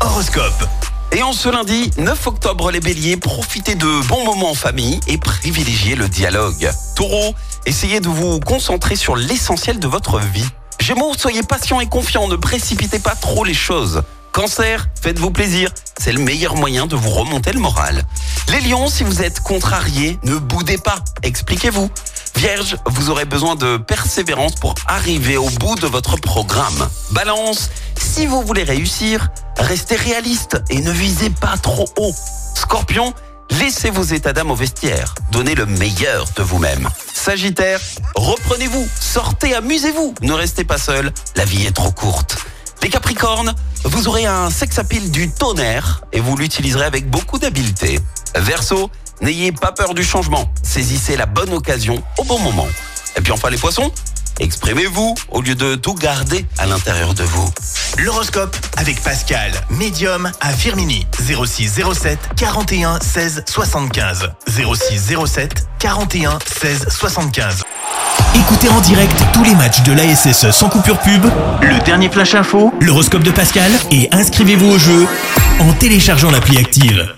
Horoscope. Et en ce lundi 9 octobre, les béliers, profitez de bons moments en famille et privilégiez le dialogue. Taureau, essayez de vous concentrer sur l'essentiel de votre vie. Gémeaux, soyez patient et confiant, ne précipitez pas trop les choses. Cancer, faites-vous plaisir, c'est le meilleur moyen de vous remonter le moral. Les lions, si vous êtes contrariés, ne boudez pas, expliquez-vous. Vierge, vous aurez besoin de persévérance pour arriver au bout de votre programme. Balance, si vous voulez réussir, restez réaliste et ne visez pas trop haut. Scorpion, laissez vos états d'âme au vestiaire. Donnez le meilleur de vous-même. Sagittaire, reprenez-vous, sortez, amusez-vous. Ne restez pas seul, la vie est trop courte. Les Capricornes, vous aurez un sex appeal du tonnerre et vous l'utiliserez avec beaucoup d'habileté. Verseau, n'ayez pas peur du changement. Saisissez la bonne occasion au bon moment. Et puis enfin les poissons, exprimez-vous au lieu de tout garder à l'intérieur de vous. L'horoscope avec Pascal, médium à Firmini. 06 07 41 16 75. 06 07 41 16 75. Écoutez en direct tous les matchs de l'ASSE sans coupure pub, le dernier flash info, l'horoscope de Pascal et inscrivez-vous au jeu en téléchargeant l'appli active.